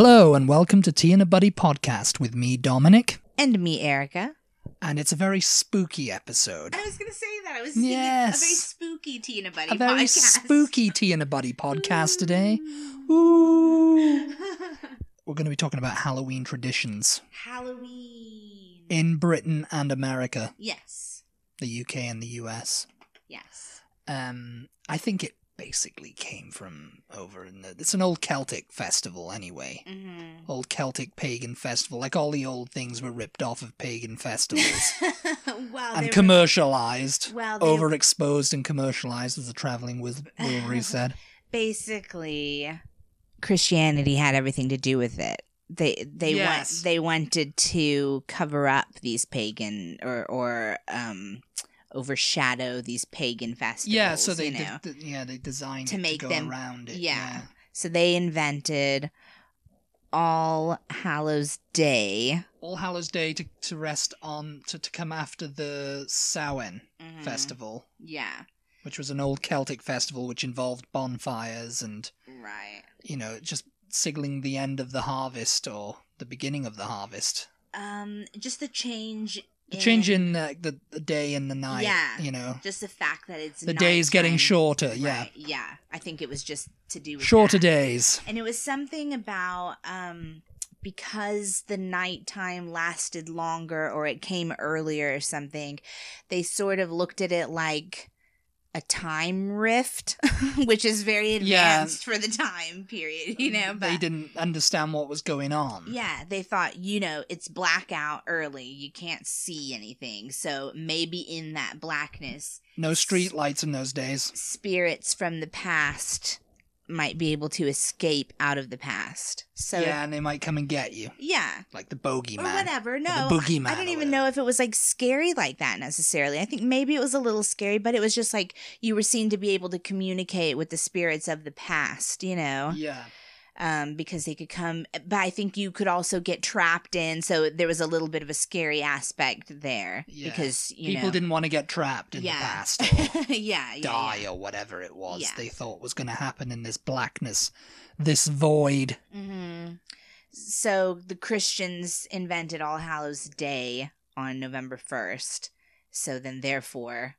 Hello, and welcome to Tea and a Buddy podcast with me, Dominic. And me, Erica. And it's a very spooky episode. I was going to say that. I was thinking Yes. a very spooky Tea and a Buddy A very spooky Tea and a Buddy podcast today. Ooh. We're going to be talking about Halloween traditions Halloween. in Britain and America, yes. the UK and the US. Yes. Um, I think it basically came from over in the. It's an old Celtic festival, anyway. Mm-hmm. Old Celtic pagan festival. Like all the old things were ripped off of pagan festivals. well, and they were- commercialized. well, they, Overexposed and commercialized, as the traveling with Wilbury said. basically, Christianity had everything to do with it. They they Yes. want they wanted to cover up these pagan or or um overshadow these pagan festivals. Yeah, so they you know? de- yeah they designed To it make to go them- around it. yeah. So they invented All Hallows Day. All Hallows Day to, to rest on to, to come after the Samhain Mhm. festival, Yeah, which was an old Celtic festival which involved bonfires and right. you know just signaling the end of the harvest or the beginning of the harvest. Um, just the change. The change in uh, the the day and the night. Yeah. you know just the fact that it's the days getting nighttime. shorter. Yeah, Right, yeah. I think it was just to do with shorter that. days. and it was something about um because the nighttime lasted longer or it came earlier or something they sort of looked at it like a time rift which is very Yeah. advanced for the time period you know but they didn't understand what was going on. yeah they thought you know it's blackout early you can't see anything so maybe in that blackness No street lights in those days. spirits from the past might be able to escape out of the past so yeah, and they might come and get you, yeah like the bogeyman. or whatever. No, the boogeyman I didn't even know if it was like scary like that necessarily. I think maybe it was a little scary, but it was just like you were seen to be able to communicate with the spirits of the past, you know, Yeah, um, because they could come. But I think you could also get trapped in, so there was a little bit of a scary aspect there Yeah. because you people know, didn't want to get trapped in Yeah. the past or yeah, yeah, die or whatever it was they thought was going to happen in this blackness, this void. hmm So the Christians invented All Hallows Day on November 1st. So then, therefore,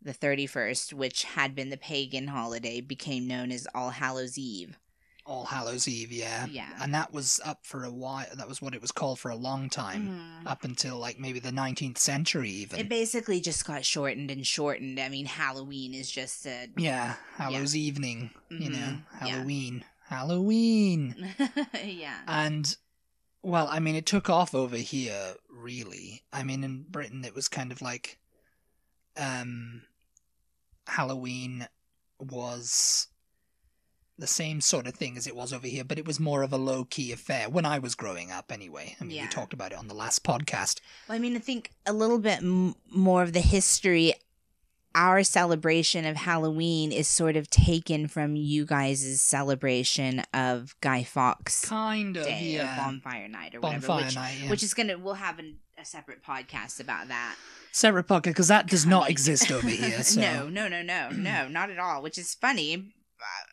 the 31st, which had been the pagan holiday, became known as All Hallows Eve. All Hallows Eve, yeah. Yeah. And that was up for a while. That was what it was called for a long time, up until like maybe the 19th century, even. It basically just got shortened and shortened. I mean, Halloween is just a. yeah, Hallows Evening, you know, Mhm, yeah. Halloween. Halloween. yeah. And well, I mean, it took off over here, really. I mean, in Britain, it was kind of like, um, Halloween was the same sort of thing as it was over here, but it was more of a low key affair when I was growing up, anyway. I mean, Yeah. we talked about it on the last podcast. Well, I mean, I think a little bit m- more of the history. Our celebration of Halloween is sort of taken from you guys' celebration of Guy Fawkes Kind of, Day yeah. Bonfire Night or whatever, Bonfire which, night, yeah. which is gonna we'll have an, a separate podcast about that. Separate podcast, because that does not exist over here. So. no, no, no, no, no, not at all. Which is funny.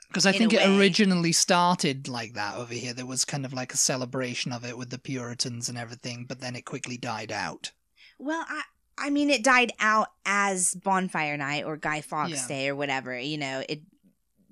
Because I think it way. originally started like that over here. There was kind of like a celebration of it with the Puritans and everything, but then it quickly died out. Well, I I mean, it died out as Bonfire Night or Guy Fawkes Yeah. Day or whatever. You know, it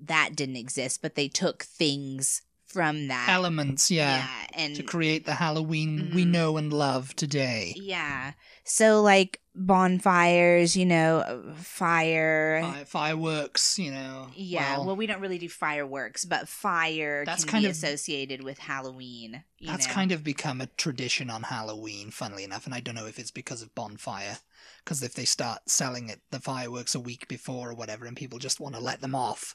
that didn't exist, but they took things from that. Elements, yeah, and to create the Halloween we Mhm. know and love today. Yeah. So like bonfires, you know, fire. Fi- fireworks, you know. yeah. Well, well, we don't really do fireworks, but fire That's can kind be of- associated with Halloween. You that's know? kind of become a tradition on Halloween, funnily enough, and I don't know if it's because of bonfire. Because if they start selling it, the fireworks a week before or whatever, and people just want to let them off.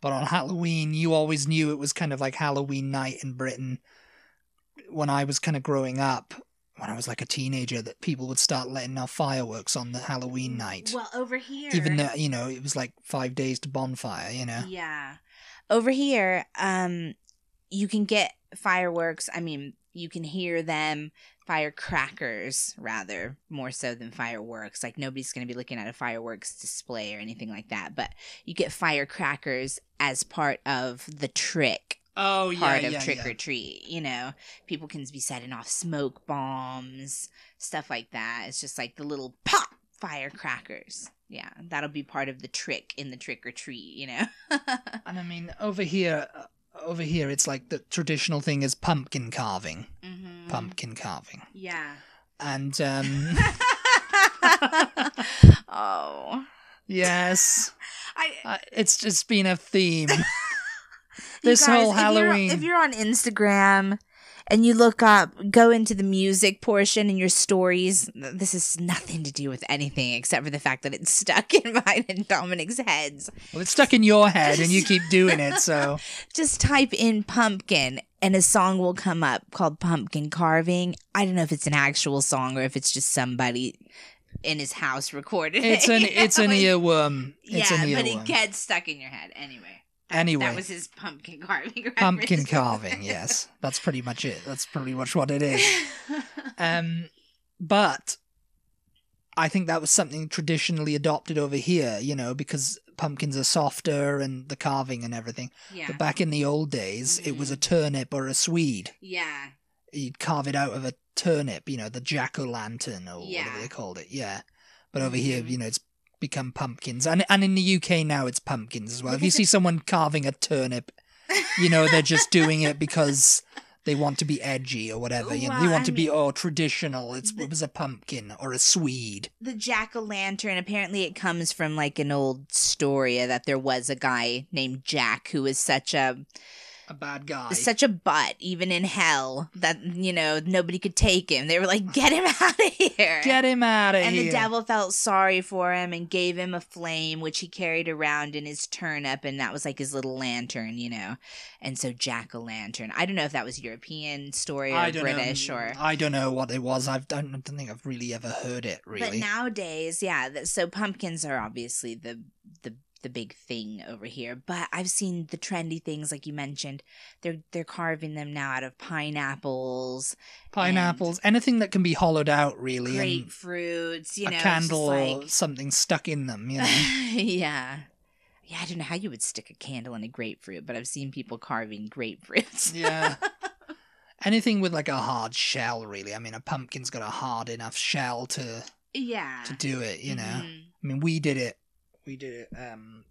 But on Halloween, you always knew it was kind of like Halloween night in Britain. When I was kind of growing up, when I was like a teenager, that people would start letting off fireworks on the Halloween night. Well, over here. Even though, you know, it was like five days to bonfire, you know? Yeah. Over here, um, you can get fireworks. I mean, you can hear them, firecrackers, rather, more so than fireworks. Like, nobody's going to be looking at a fireworks display or anything like that. But you get firecrackers as part of the trick Oh yeah. part of trick or treat. You know, people can be setting off smoke bombs, stuff like that. It's just like the little pop firecrackers. Yeah, that'll be part of the trick in the trick or treat. You know. and I mean, over here, uh, over here, it's like the traditional thing is pumpkin carving. Pumpkin carving, Yeah. and um, oh. yes, I uh, it's just been a theme. This guys, whole if you're- Halloween. If you're, on Instagram and you look up, go into the music portion and your stories, this has nothing to do with anything except for the fact that it's stuck in mine and Dominic's heads. well, it's stuck in your head, and you keep doing it. So Just type in pumpkin and a song will come up called Pumpkin Carving. I don't know if it's an actual song or if it's just somebody in his house recorded it's it. an it's an earworm. It's yeah, an but it earworm. gets stuck in your head anyway. Anyway. that was his pumpkin carving. Pumpkin carving. Yes, that's pretty much it. That's pretty much what it is. Um, but I think that was something traditionally adopted over here, you know, because pumpkins are softer and the carving and everything. yeah, But back in the old days, it was a turnip or a swede. yeah, You'd carve it out of a turnip, you know, the jack o' lantern or Yeah. whatever they called it. Yeah. But over here, Mhm. you know, it's become pumpkins. And and in the UK now, it's pumpkins as well. If you see someone carving a turnip, you know, they're just doing it because they want to be edgy or whatever. You know, they want I to be mean- oh traditional. It's, The- it was a pumpkin or a swede. the jack o' lantern. Apparently, it comes from like an old story that there was a guy named Jack who was such a A bad guy. such a butt, even in hell, that you know nobody could take him. They were like, "Get him out of here." Get him out of and here. And the devil felt sorry for him and gave him a flame which he carried around in his turnip and that was like his little lantern you know and so jack-o'-lantern i don't know if that was european story or british know. or I don't know what it was. I've, I don't think I've really ever heard it. Really. But nowadays, yeah. So pumpkins are obviously the the the big thing over here. But I've seen the trendy things like you mentioned. They're they're carving them now out of pineapples, Pineapples, anything that can be hollowed out, really, grapefruits. You a know, it's candle just or something stuck in them. You know. yeah. Yeah, I don't know how you would stick a candle in a grapefruit, but I've seen people carving grapefruits. yeah. Anything with like a hard shell, really. I mean, a pumpkin's got a hard enough shell to yeah. to do it. You know. Mhm. I mean, we did it. We did it um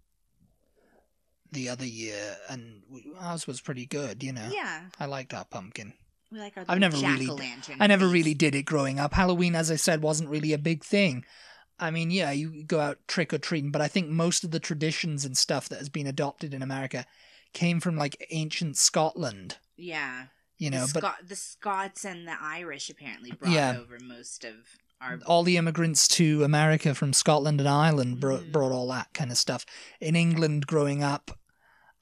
the other year, and we, ours was pretty good. You know. Yeah. I liked our pumpkin. We like our I've never really- jack-o'-lantern I never really did it growing up. Halloween, as I said, wasn't really a big thing. I mean, yeah, you go out trick or treating, but I think most of the traditions and stuff that has been adopted in America came from like ancient Scotland. Yeah. You know, the, but the Scots and the Irish apparently brought Yeah. over most of our. all the immigrants to America from Scotland and Ireland brought, Mhm. brought all that kind of stuff. In England, growing up,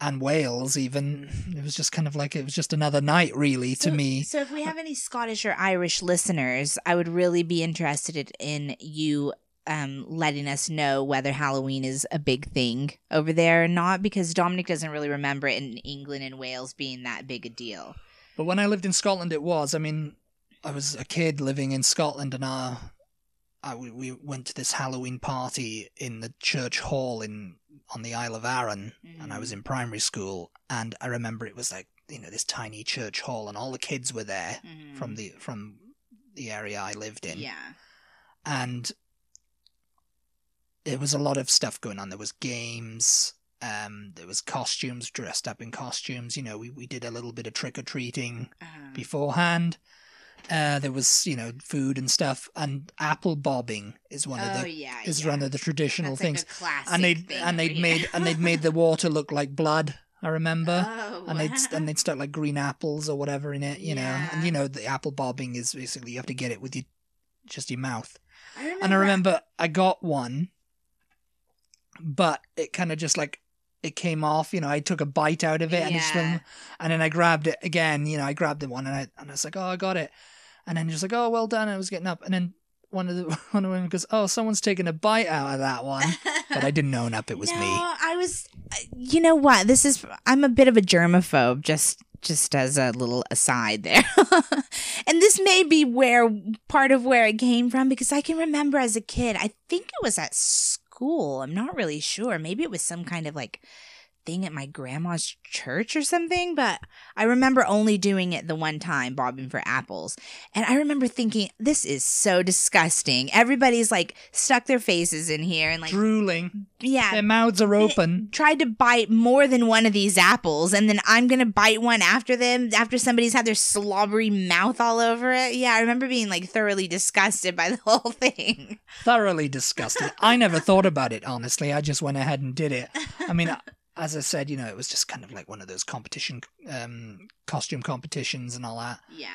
and Wales, even it was just kind of like it was just another night, really, to So- me. So, if we have any Scottish or Irish listeners, I would really be interested in you um, letting us know whether Halloween is a big thing over there or not, because Dominic doesn't really remember it in England and Wales being that big a deal. But when I lived in Scotland, it was. I mean, I was a kid living in Scotland, and uh, I, we, we went to this Halloween party in the church hall in on the Isle of Arran, and I was in primary school. And I remember it was like you know this tiny church hall, and all the kids were there Mhm. from the from the area I lived in, yeah, and there was a lot of stuff going on. There was games. Um, there was costumes, dressed up in costumes. You know, we, we did a little bit of trick or treating uh, beforehand. Uh, there was, you know, food and stuff, and apple bobbing is one oh of the yeah, is yeah. one of the traditional That's like things. classic and they thing and they'd made and they'd made the water look like blood. I remember, oh, and they'd and they'd stuck like green apples or whatever in it, you know. And you know, the apple bobbing is basically you have to get it with your just your mouth. I remember, And I remember I got one, but it kind of just like it came off. You know, I took a bite out of it, and it just Yeah. went, and then I grabbed it again. You know, I grabbed the one, and I and I was like, oh, I got it. And then just like, oh, well done. And I was getting up, and then one of the one of them goes, oh, someone's taking a bite out of that one. But I didn't own up. It was no, me. I was. Uh, you know what? This is. I'm a bit of a germaphobe. Just, just as a little aside there. and this may be where part of where it came from because I can remember as a kid. I think it was at school. I'm not really sure. Maybe it was some kind of like thing at my grandma's church or something, but I remember only doing it the one time, bobbing for apples. And I remember thinking, this is so disgusting. Everybody's like stuck their faces in here and like, Drooling. yeah, Their mouths are open. tried to bite more than one of these apples and then I'm going to bite one after them after somebody's had their slobbery mouth all over it. Yeah, I remember being like thoroughly disgusted by the whole thing. Thoroughly disgusted. I never thought about it, honestly. I just went ahead and did it. I mean, as I said, you know, it was just kind of like one of those competition, um, costume competitions and all that. Yeah.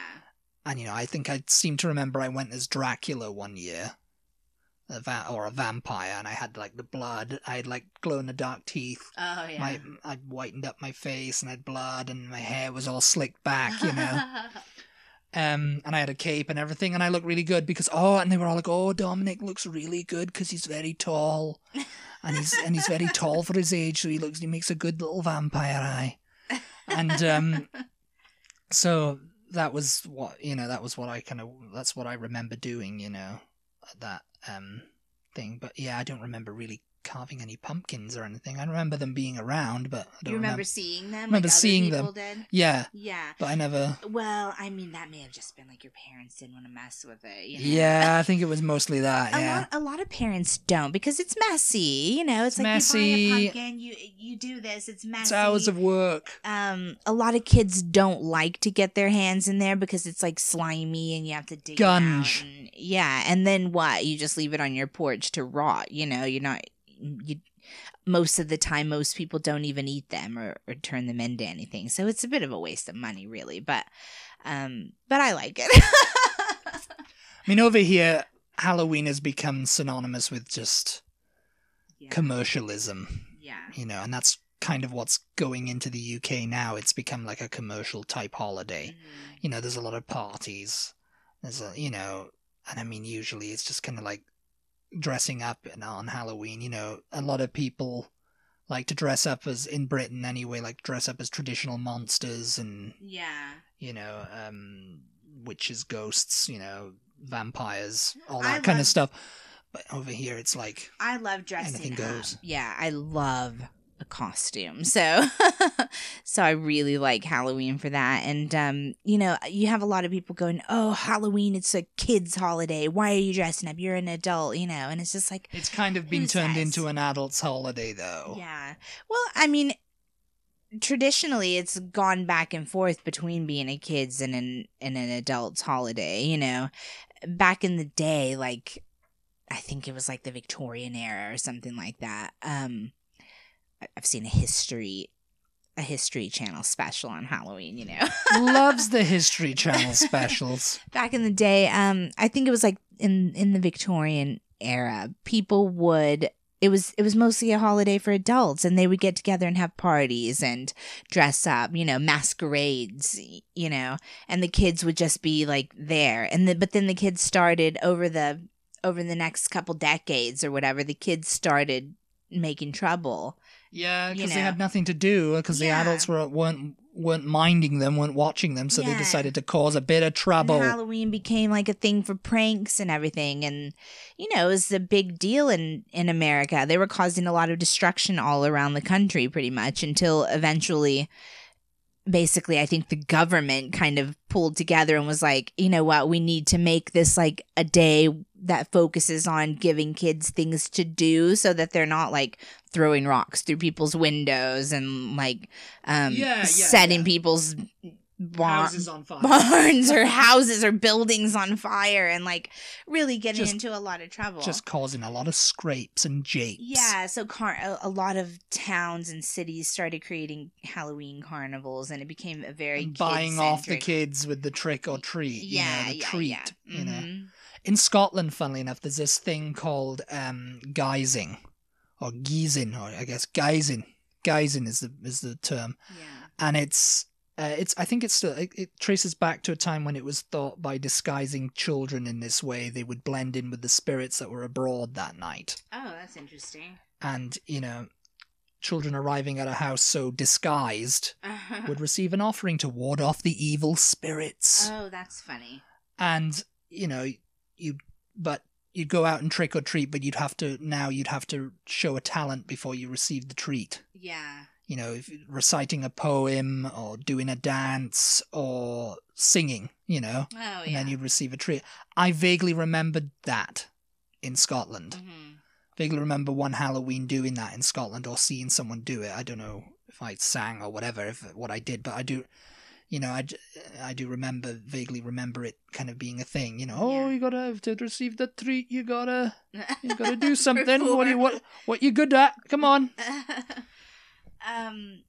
And, you know, I think I seem to remember I went as Dracula one year. A va- or a vampire, and I had like the blood. I had like glow in the dark teeth. Oh yeah. My I whitened up my face and I had blood, and my hair was all slicked back, you know. um, and I had a cape and everything, and I looked really good because oh, and they were all like, oh, Dominic looks really good because he's very tall, and he's and he's very tall for his age, so he looks he makes a good little vampire eye, and um, so that was what you know that was what I kind of that's what I remember doing, you know, that um thing. But yeah, I don't remember really carving any pumpkins or anything. I remember them being around, but I don't you remember seeing them? remember like seeing them. Did? Yeah, Yeah. but I never. Well, I mean, that may have just been like your parents didn't want to mess with it. You know? Yeah, I think it was mostly that. A Yeah. lot, a lot of parents don't because it's messy. You know, it's, It's like messy. you buy a pumpkin, you you do this. It's messy. It's hours of work. um, a lot of kids don't like to get their hands in there because it's like slimy and you have to dig Gunge. it out. And, yeah, and then what? You just leave it on your porch to rot. You know, you're not you. Most of the time, most people don't even eat them or, or turn them into anything. So it's a bit of a waste of money, really. But, um, but I like it. I mean, over here, Halloween has become synonymous with just yeah. commercialism, yeah. you know, and that's kind of what's going into the UK now. It's become like a commercial type holiday. Mhm. You know, there's a lot of parties. There's a, you know, and I mean, usually it's just kind of like dressing up and on Halloween. You know, a lot of people like to dress up as in Britain anyway, like dress up as traditional monsters and Yeah. you know, um, witches, ghosts, you know, vampires, all I that kind love- of stuff. But over here, it's like I love dressing Anything up. Yeah, I love a costume. So so I really like Halloween for that. And um, you know, you have a lot of people going, "Oh, Halloween, it's a kids holiday. Why are you dressing up? You're an adult, you know." And it's just like, it's kind of been turned says? into an adult's holiday, though. yeah. Well, I mean, traditionally it's gone back and forth between being a kids and an and an adult's holiday, you know. Back in the day, like I think it was like the Victorian era or something like that. Um I've seen a history a history channel special on Halloween, you know. Loves the History Channel specials. Back in the day, um I think it was like in in the Victorian era, people would it was it was mostly a holiday for adults and they would get together and have parties and dress up you know masquerades you know and the kids would just be like there and the, but then the kids started over the over the next couple decades or whatever the kids started making trouble Yeah, You because they had nothing to do because Yeah. the adults were weren't weren't minding them, weren't watching them, so they decided to cause a bit of And trouble. Halloween became like a thing for pranks and everything, and you know it was a big deal in in America. They were causing a lot of destruction all around the country, pretty much, until eventually, basically, I think the government kind of pulled together and was like, you know what, we need to make this like a day that focuses on giving kids things to do, so that they're not like throwing rocks through people's windows and like um Yeah, yeah, setting yeah. people's Houses on fire. barns or houses or buildings on fire and like really getting Just- into a lot of trouble. Just causing a lot of scrapes and japes. yeah, so car- a, a lot of towns and cities started creating Halloween carnivals, and it became a very buying off the kids with the trick or treat. Yeah, you know, the yeah, treat. yeah. You know. Mhm. In Scotland, funnily enough, there's this thing called um, guising, or geezing, or I guess guising. Guising is the is the term, Yeah. and it's uh, it's I think it's still it, it traces back to a time when it was thought by disguising children in this way they would blend in with the spirits that were abroad that night, Oh, that's interesting. and you know, children arriving at a house so disguised would receive an offering to ward off the evil spirits. oh, that's funny. and you know you but you'd go out and trick or treat but you'd have to now you'd have to show a talent before you received the treat Yeah. You know, reciting a poem or doing a dance or singing, you know, Oh and then you'd receive a treat. I vaguely remembered that in Scotland. hmm Vaguely remember one Halloween doing that in Scotland or seeing someone do it. I don't know if I sang or whatever, if what I did, but I do, you know, I, I do remember vaguely remember it kind of being a thing. You know, oh, you gotta have to receive the treat, you gotta you gotta do Mm-hmm. something. what do you what what you good at? Come on. um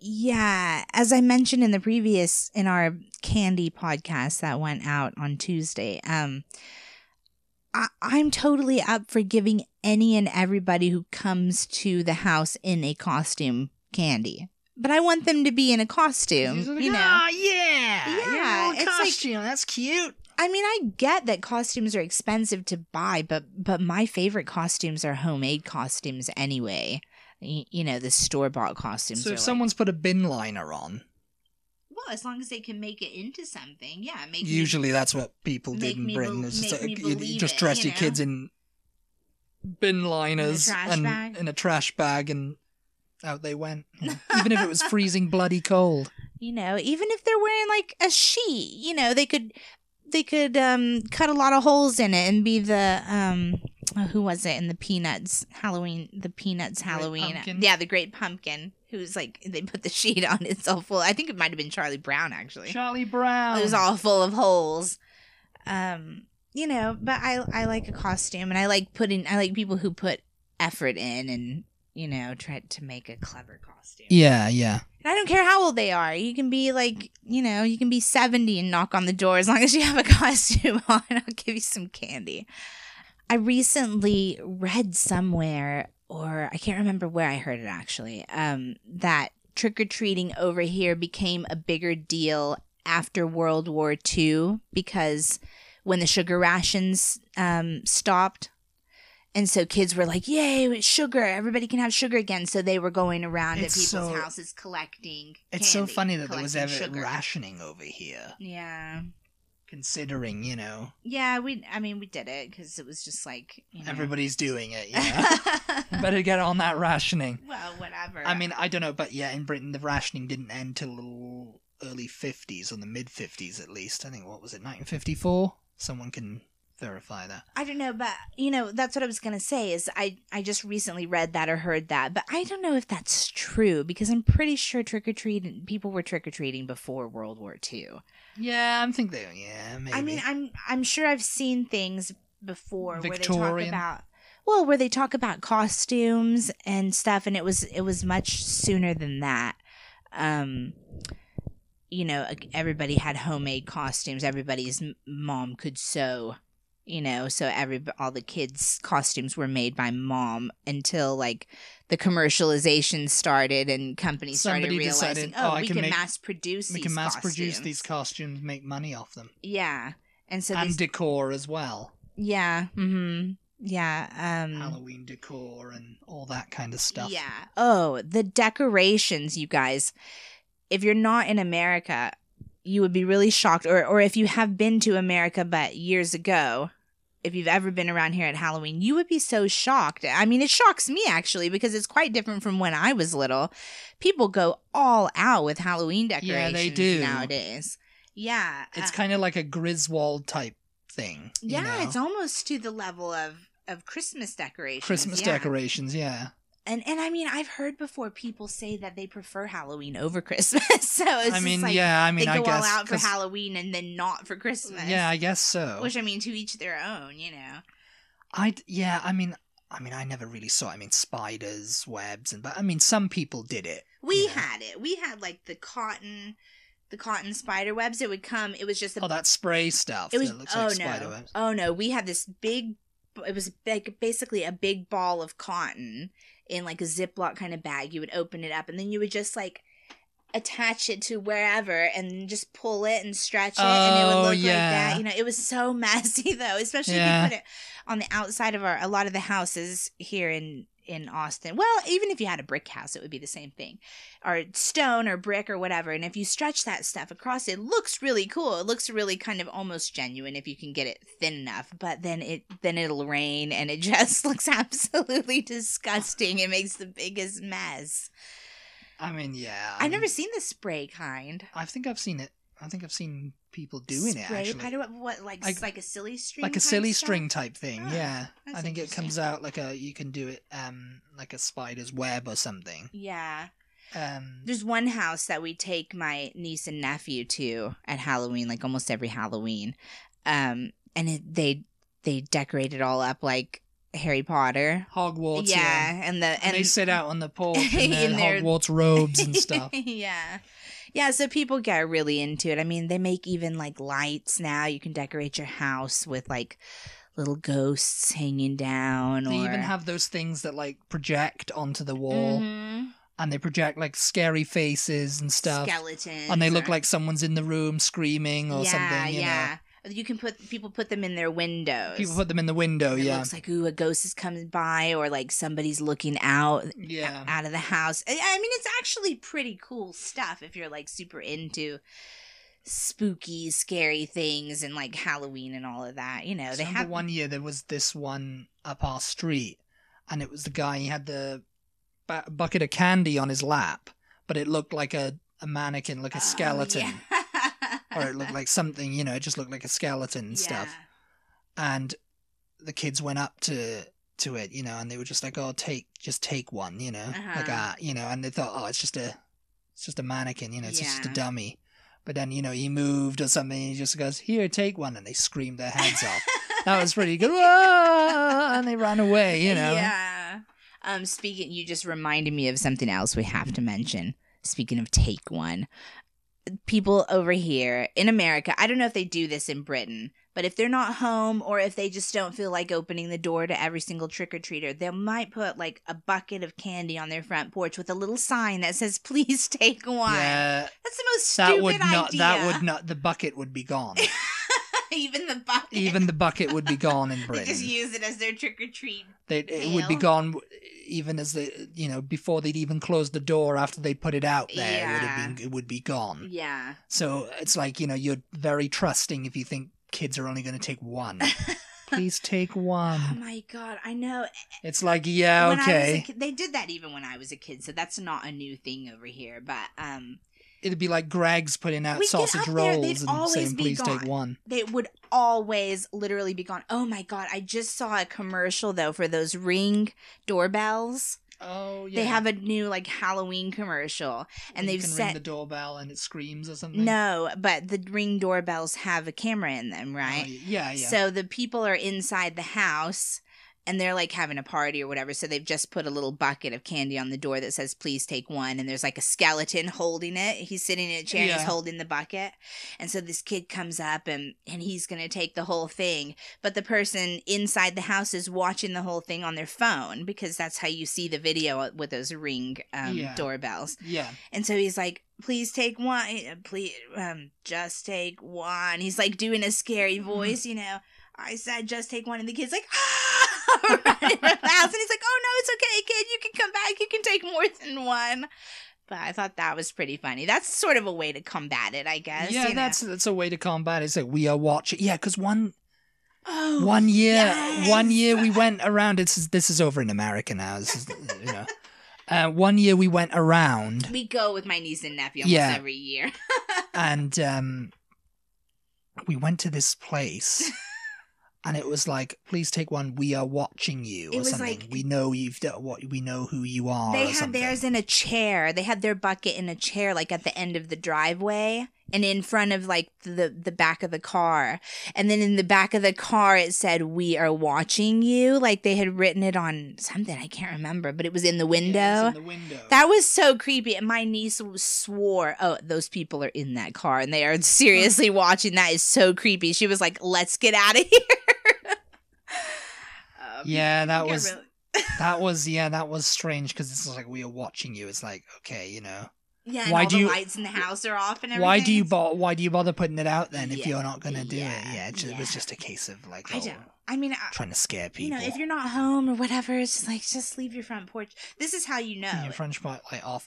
yeah as i mentioned in the previous in our candy podcast that went out on tuesday um I, i'm totally up for giving any and everybody who comes to the house in a costume candy but i want them to be in a costume like, you know "Ah, yeah, Yeah, yeah, it's like- costume. That's cute. I mean, I get that costumes are expensive to buy, but but my favorite costumes are homemade costumes anyway. Y- You, know, the store bought costumes. So if someone's put a bin liner on, well, as long as they can make it into something, yeah. Make me- usually that's what people make did in me Britain. bel- just make like, me you, you believe just it, dress you your kids in bin liners trash and bag. in a trash bag, and out they went. Even if it was freezing bloody cold. you know, even if they're wearing like a sheet, you know, they could they could um cut a lot of holes in it and be the um oh, who was it in the Peanuts Halloween the Peanuts Halloween Pumpkin? yeah the Great Pumpkin who's like they put the sheet on it's all full I think it might have been Charlie Brown actually Charlie Brown. it was all full of holes um you know but I I like a costume and I like putting I like people who put effort in and you know try to make a clever costume Yeah, yeah. And I don't care how old they are. You can be like, you know, you can be 70 and knock on the door as long as you have a costume on. I'll give you some candy. I recently read somewhere, or I can't remember where I heard it actually, um, that trick or treating over here became a bigger deal after World War II because when the sugar rations um, stopped, and so kids were like, "Yay, sugar! Everybody can have sugar again." So they were going around It's at people's so- houses collecting. It's so funny that there was ever sugar. rationing over here, Yeah, considering you know yeah. We, I mean, we did it because it was just like you know. everybody's doing it. Yeah, better get on that rationing. well, whatever. I mean, I don't know, but yeah, in Britain the rationing didn't end till early fifties or the mid fifties at least. I think what was it, nineteen fifty four? Someone can verify that. I don't know, but you know, that's what I was gonna say. Is I I just recently read that or heard that, but I don't know if that's true because I'm pretty sure trick or treating people were trick or treating before World War II. Yeah, I'm thinking. Yeah, maybe. I mean, I'm I'm sure I've seen things before where they talk about well, where they talk about costumes and stuff, and it was it was much sooner than that. Um, you know, everybody had homemade costumes. Everybody's mom could sew. You know, so every all the kids' costumes were made by mom until like the commercialization started and companies Somebody started realizing, decided, oh, "Oh, we can can, make- mass produce we these can mass produce costumes." these costumes, make money off them, Yeah. And so and these, decor as well. yeah, mm-hmm. Yeah, um Halloween decor and all that kind of stuff. Yeah. Oh, the decorations, you guys. If you're not in America, you would be really shocked or or if you have been to America but years ago, if you've ever been around here at Halloween, you would be so shocked. I mean, it shocks me actually because it's quite different from when I was little. People go all out with Halloween decorations Yeah, they do. nowadays. Yeah. It's uh, kind of like a Griswold type thing. you Yeah, know? it's almost to the level of of Christmas decorations. Christmas yeah. decorations. Yeah, And and I mean, I've heard before people say that they prefer Halloween over Christmas. so it's I mean, just like yeah, I mean, they I go guess all out for Halloween and then not for Christmas. Yeah, I guess so. Which I mean, to each their own, you know. I yeah, I mean, I mean, I never really saw. I mean, spiders, webs, and but I mean, some people did it. We Yeah. had it. We had like the cotton, the cotton spider webs. It would come. It was just a Oh, that spray stuff. It was oh like spider no, webs. oh no. We had this big. It was like basically a big ball of cotton in like a Ziploc kind of bag. You would open it up and then you would just like attach it to wherever and just pull it and stretch it and it would Oh, look like that. You know, it was so messy though, especially Yeah. if you put it on the outside of our a lot of the houses here in in Austin. Well, even if you had a brick house, it would be the same thing. Or stone or brick or whatever. And if you stretch that stuff across, it looks really cool. It looks really kind of almost genuine if you can get it thin enough. But then it then it'll rain and it just looks absolutely disgusting. It makes the biggest mess. I mean, yeah. I've never seen the spray kind. I think I've seen it. I think I've seen people doing spray it actually. Of, what like Like- like a silly string, like a type silly stuff? string type thing. Ah, yeah. I think it comes out like a you can do it um like a spider's web or something. Yeah. Um There's one house that we take my niece and nephew to at Halloween, like almost every Halloween. Um, and it, they they decorate it all up like Harry Potter. Hogwarts, yeah. yeah, and the And, and they sit out on the porch in their- Hogwarts robes and stuff. yeah. Yeah, so people get really into it. I mean, they make even like lights now. You can decorate your house with like little ghosts hanging down. They or... even have those things that like project onto the wall Mhm. and they project like scary faces and stuff. skeletons, and they look or- like someone's in the room screaming or yeah, something, you yeah. You can put people put them in their windows. People put them in the window, it yeah. looks like ooh, a ghost is coming by, or like somebody's looking out yeah. out of the house. I mean, it's actually pretty cool stuff if you're like super into spooky, scary things and like Halloween and all of that. You know, they have one year there was this one up our street, and it was the guy. He had the ba- bucket of candy on his lap, but it looked like a, a mannequin, like a Oh, skeleton, yeah. or it looked like something. You know, it just looked like a skeleton and stuff. And the kids went up to to it, you know, and they were just like, "Oh, take just take one," you know, like Uh-huh. that, you know, and they thought, "Oh, it's just a it's just a mannequin, you know, it's just a dummy." But then, you know, he moved or something. He just goes, "Here, take one," and they screamed their heads off. That was pretty good. And they ran away, you know. Yeah. Um, speaking, you just reminded me of something else we have to mention. Speaking of take one, people over here in America, I don't know if they do this in Britain, but if they're not home or if they just don't feel like opening the door to every single trick or treater, they might put like a bucket of candy on their front porch with a little sign that says, please take one. Yeah, That's the most stupid that would not. idea. That would not. The bucket would be gone. Even the bucket. Even the bucket would be gone in Britain. They just use it as their trick or treat. They, it would be gone even as they, you know, before they'd even closed the door after they put it out there. It would have been. It would be gone. Yeah. So it's like you know you're very trusting if you think kids are only going to take one. Please take Oh one. my god, I know. It's like yeah, When I was a okay. kid, they did that even when I was a kid, so that's not a new thing over here. But um, It'd be like Greggs putting out We get sausage rolls and saying, "Please take one." they would always literally be gone. Oh my god, I just saw a commercial though for those ring doorbells. Oh yeah. They have a new like Halloween commercial, and you they've can set ring the doorbell and it screams or something. no, but the ring doorbells have a camera in them, Oh, right? yeah, yeah. So the people are inside the house and they're like having a party or whatever. So they've just put a little bucket of candy on the door that says, please take one. And there's like a skeleton holding it. He's sitting in a chair and Yeah. he's holding the bucket. And so this kid comes up and, and he's going to take the whole thing. But the person inside the house is watching the whole thing on their phone because that's how you see the video with those ring um, Yeah. doorbells. yeah. And so he's like, please take one. Please, um, just take one. He's like doing a scary Mm-hmm. voice, you know. I said, just take one. And the kid's like, ah, around the house. And he's like, oh no, it's okay, kid. You can come back. You can take more than one. But I thought that was pretty funny. That's sort of a way to combat it, I guess. yeah, you know? that's that's a way to combat it. It's like we are watching. Yeah, because one oh, one year yes. one year we went around. This is this is over in America now. This is you know. Uh, one year we went around We go with my niece and nephew almost Yeah. every year. and um, we went to this place. And it was like, please take one. We are watching you, It or was something. like- we know you've done what. We know who you are. they had something. theirs in a chair. They had their bucket in a chair, like at the end of the driveway and in front of like the the back of the car. And then in the back of the car, it said, "We are watching you." Like they had written it on something I can't remember, but it was in the window. Yeah, in the window. that was so creepy. And my niece swore, "Oh, those people are in that car and they are seriously watching. That is so creepy." She was like, "Let's get out of here." Um, yeah, that was really. that was yeah, that was strange because it's like we are watching you. It's like okay, you know, Yeah, and Why all do the you- lights in the house are off and everything. why do you bo- why do you bother putting it out then if Yeah, you're not gonna do yeah, it? Yeah, it, ju- it was just a case of like I oh, don't. I mean, I, trying to scare people. you know, if you're not home or whatever, it's just like just leave your front porch. This is how you know. Turn your front porch light off.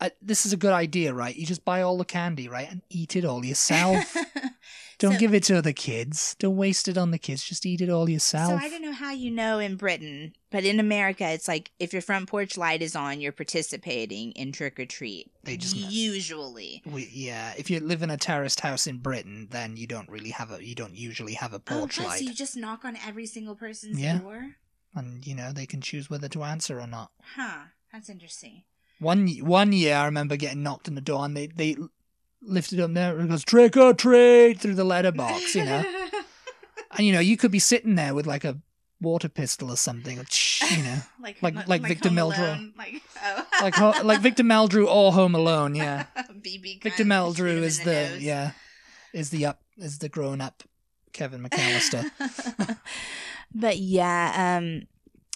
uh, this is a good idea, right? You just buy all the candy, right, and eat it all yourself. Don't So- give it to the kids. Don't waste it on the kids. Just eat it all yourself. So I don't know how you know in Britain, but in America, it's like if your front porch light is on, you're participating in trick or treat. They just usually. We, yeah, if you live in a terraced house in Britain, then you don't really have a you don't usually have a Oh, porch what? light, So you just knock on every single person's Yeah. door? and you know they can choose whether to answer or not. Huh. That's interesting. One one year, I remember getting knocked on the door, and they they lifted up there and goes trick or treat through the letterbox, you know. and you know you could be sitting there with like a water pistol or something, you know, like Like- like Victor Meldrew. Like, oh. like ho- like Victor Meldrew or Home Alone, yeah. BB Victor Meldrew is the the, yeah, is the up is the grown up Kevin McCallister. but yeah, um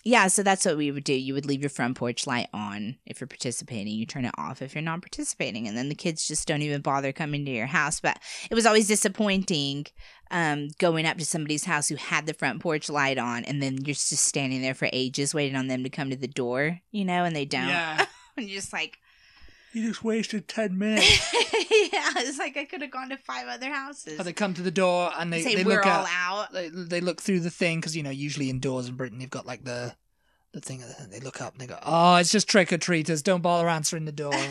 yeah, so that's what we would do. You would leave your front porch light on if you're participating. You turn it off if you're not participating. And then the kids just don't even bother coming to your house. But it was always disappointing um, going up to somebody's house who had the front porch light on and then you're just standing there for ages waiting on them to come to the door, you know, and they don't. Yeah, And you're just like, you just wasted ten minutes. yeah, it's like I could have gone to five other houses. Or they come to the door and they say they we're look all out. out. They, they look through the thing because you know usually indoors in Britain you've got like the the thing. and They look up and they go, "Oh, it's just trick or treaters. Don't bother answering the door."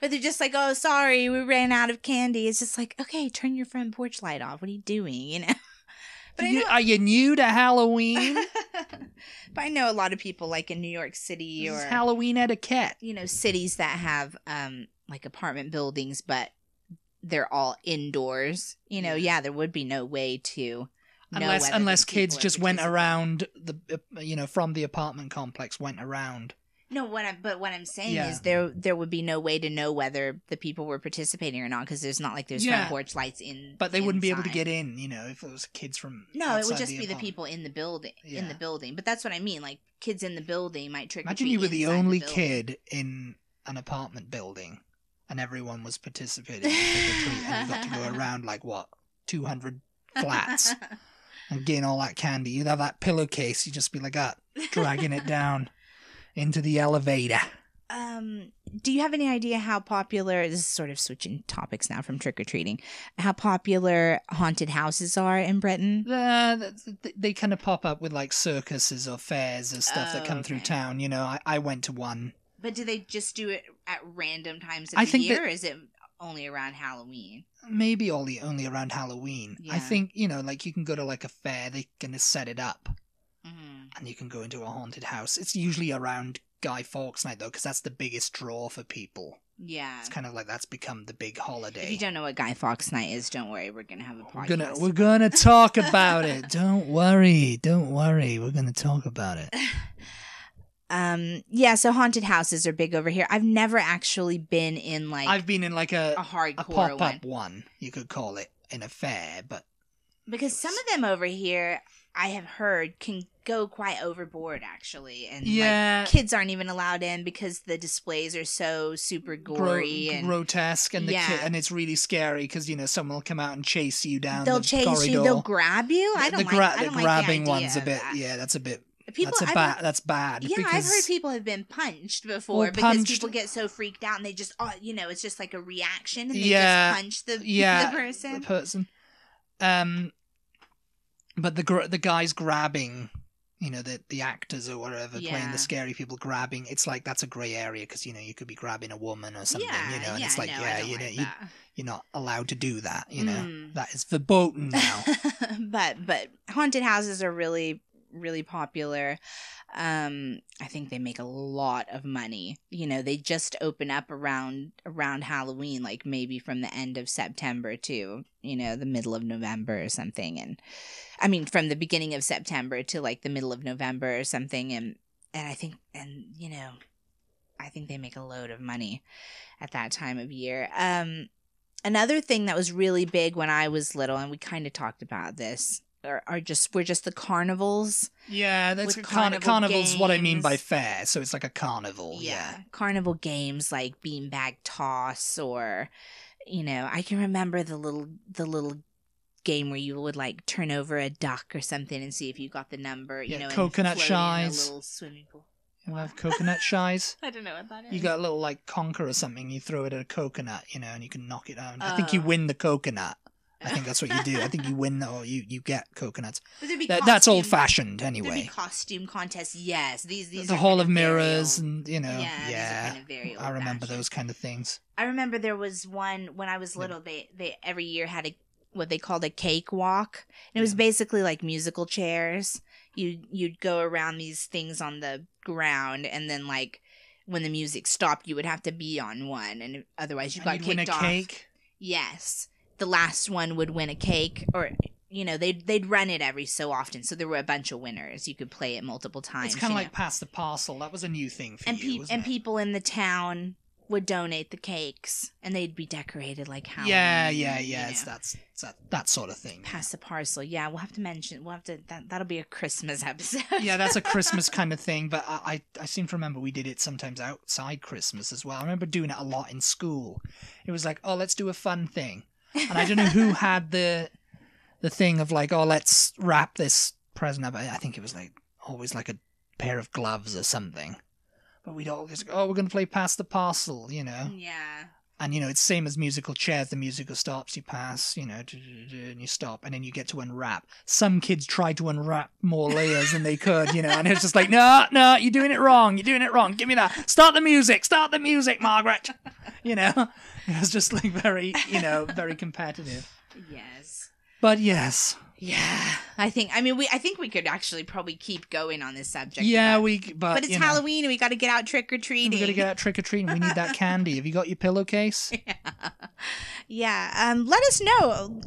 Or they're just like, oh, sorry, we ran out of candy. It's just like, okay, turn your front porch light off. What are you doing? You know? You- are you new to Halloween? but I know a lot of people, like in New York City or Halloween etiquette. you know cities that have um like apartment buildings, but they're all indoors. You know, Yeah. there would be no way to Unless unless kids just went around the you know from the apartment complex went around. No, what I'm but what I'm saying Yeah. is there there would be no way to know whether the people were participating or not because there's not like there's Yeah. front porch lights in. But they wouldn't be able to get in, you know, if it was kids from. No, it would just be the people in the building. In the building, but that's what I mean. Like kids in the building might trick. Imagine you were the only building. kid in an apartment building, and everyone was participating in trick treat, and you got to go around like what two hundred flats and getting all that candy. You'd have that pillowcase. You'd just be like that, dragging it down into the elevator. um, do you have any idea how popular? This is sort of switching topics now from trick or treating. How popular haunted houses are in Britain? Uh, th- th- they kind of pop up with like circuses or fairs or stuff that Oh, come through town. You know, I, I went to one. But do they just do it at random times of I the think year, that- or is it only around Halloween? Maybe only only around Halloween. I think you know, like you can go to like a fair. They can set it up. And you can go into a haunted house. It's usually around Guy Fawkes Night though, because that's the biggest draw for people. Yeah. It's kind of like that's become the big holiday. If you don't know what Guy Fawkes Night is, don't worry. We're gonna have a We're gonna we're gonna talk about it. Don't worry, don't worry. We're gonna talk about it. Um, yeah, so haunted houses are big over here. I've never actually been in like I've been in like a a hardcore a pop one up one, you could call it, an affair but because some of them over here I have heard can go quite overboard actually, and yeah, like, kids aren't even allowed in because the displays are so super gro- gory and grotesque, and the Yeah. kid, and it's really scary because you know someone will come out and chase you down. they'll the chase corridor. you, they'll grab you. I don't the, gra- like. I the like grabbing the one's a bit. that. Yeah, that's a bit. People, that's a I've bad. heard- That's bad. Yeah, I've heard people have been punched before because punched- people get so freaked out and they just, oh, you know, it's just like a reaction and they Yeah, just punch the, yeah, the person. the person. Um, but the gr- the guys grabbing, you know, the the actors or whatever playing the scary people grabbing. It's like that's a grey area because you know you could be grabbing a woman or something. yeah, you know, and yeah, it's like no, yeah, you know, like you, you're not allowed to do that. You know, Mm. that is verboten now. but but haunted houses are really really popular. Um, I think they make a lot of money. You know, they just open up around around Halloween, like maybe from the end of September to you know the middle of November or something. And I mean, from the beginning of September to like the middle of November or something. And and I think and you know, I think they make a load of money at that time of year. Um, another thing that was really big when I was little, and we kind of talked about this, are, are just were just the carnivals. yeah, that's a carnival carnival's what I mean by fair. So it's like a carnival. Yeah. carnival games like beanbag toss, or you know, I can remember the little the little game where you would like turn over a duck or something and see if you got the number. You Yeah, know, coconut float in a shies. little swimming pool. You have coconut shies. I don't know what that is. You got a little like conker or something. You throw it at a coconut, you know, and you can knock it down. I think you Oh. win the coconut. I think that's what you do. I think you win or you you get coconuts. That, that's old fashioned anyway. costume contests. Yes, these these The Hall kind of Mirrors, old. and you know, yeah, yeah. kind of I remember those kind of things. I remember there was one when I was Yeah. little. They they every year had a what they called a cake walk. And it was Yeah. basically like musical chairs. You you'd go around these things on the ground, and then like when the music stopped, you would have to be on one, and otherwise you got you'd kicked win a off. cake. Yes, the last one would win a cake, or you know they'd they'd run it every so often, so there were a bunch of winners. You could play it multiple times. It's kind of know. like pass the parcel. That was a new thing for and you, wasn't and it? people in the town would donate the cakes, and they'd be decorated like how Yeah, yeah, yeah. It's that's it's that that sort of thing. Pass the parcel. Yeah, we'll have to mention. We'll have to. That, that'll be a Christmas episode. yeah, that's a Christmas kind of thing, but I, I I seem to remember we did it sometimes outside Christmas as well. I remember doing it a lot in school. It was like, oh, let's do a fun thing, and I don't know who had the the thing of like, oh, let's wrap this present up. I think it was like always like a pair of gloves or something. But we'd always go, oh, we're gonna play pass the parcel, you know. yeah. And you know, it's same as musical chairs. The musical stops, you pass, you know, and you stop, and then you get to unwrap. Some kids tried to unwrap more layers than they could, you know, and it's just like, no, no, you're doing it wrong. You're doing it wrong. Give me that. Start the music. Start the music, Margaret. You know, it was just like very, you know, very competitive. Yes. But yes, Yeah. I think. I mean, we. I think we could actually probably keep going on this subject. yeah, but, we. But, But it's you know, Halloween, and we got to get out trick or treating. We gotta get out trick or treating. We need that candy. Have you got your pillowcase? yeah. Um, let us know.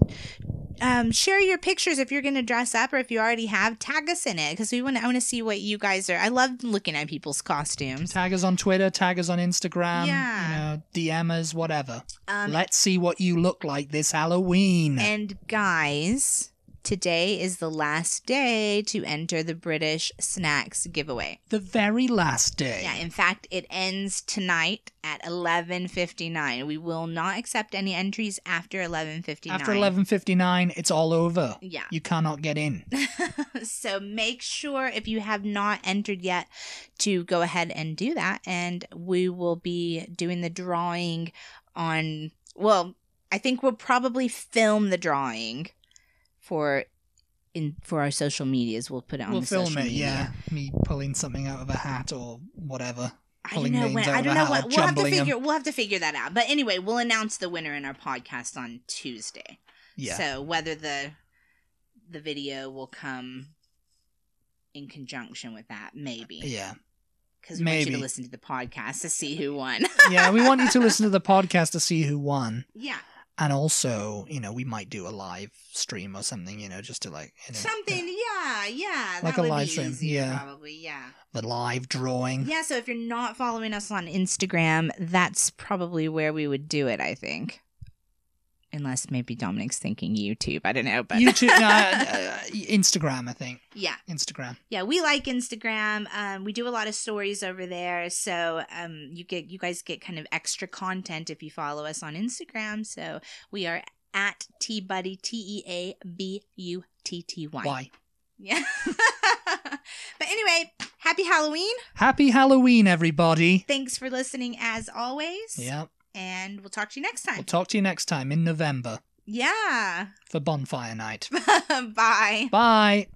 Um, share your pictures if you're gonna dress up, or if you already have, tag us in it because we want. I want to see what you guys are. I love looking at people's costumes. Tag us on Twitter. Tag us on Instagram. Yeah. You know, DM us, whatever. Um, Let's see what you look like this Halloween. and guys, today is the last day to enter the British Snacks giveaway. the very last day. Yeah, in fact, it ends tonight at 11:59. We will not accept any entries after 11:59. After 11:59, it's all over. Yeah. You cannot get in. so make sure if you have not entered yet to go ahead and do that and we will be doing the drawing on well, I think we'll probably film the drawing for in for our social medias. We'll put it on we'll the film social it, media. yeah. Me pulling something out of a hat or whatever. I don't know when. I don't know hat what. We'll have to figure. We'll have to figure that out. But anyway, we'll announce the winner in our podcast on Tuesday. Yeah. So whether the the video will come in conjunction with that, maybe. yeah. Because we want you maybe. to listen to the podcast to see who won. Yeah, we want you to listen to the podcast to see who won. yeah. And also, you know, we might do a live stream or something, you know, just to like you know, Something. Yeah. Yeah. Like that a would live be stream, easier, yeah. Probably. Yeah. the live drawing. Yeah. So if you're not following us on Instagram, that's probably where we would do it. I think. Unless maybe Dominic's thinking YouTube. I don't know, but YouTube, no, uh, Instagram, I think. yeah. Instagram. yeah we like instagram um, we do a lot of stories over there so um, you get you guys get kind of extra content if you follow us on instagram so we are at teabutty t-e-a-b-u-t-t-y Why? yeah but anyway happy halloween Happy Halloween, everybody. thanks for listening as always Yeah. And we'll talk to you next time. We'll talk to you next time in November yeah for Bonfire Night. bye Bye.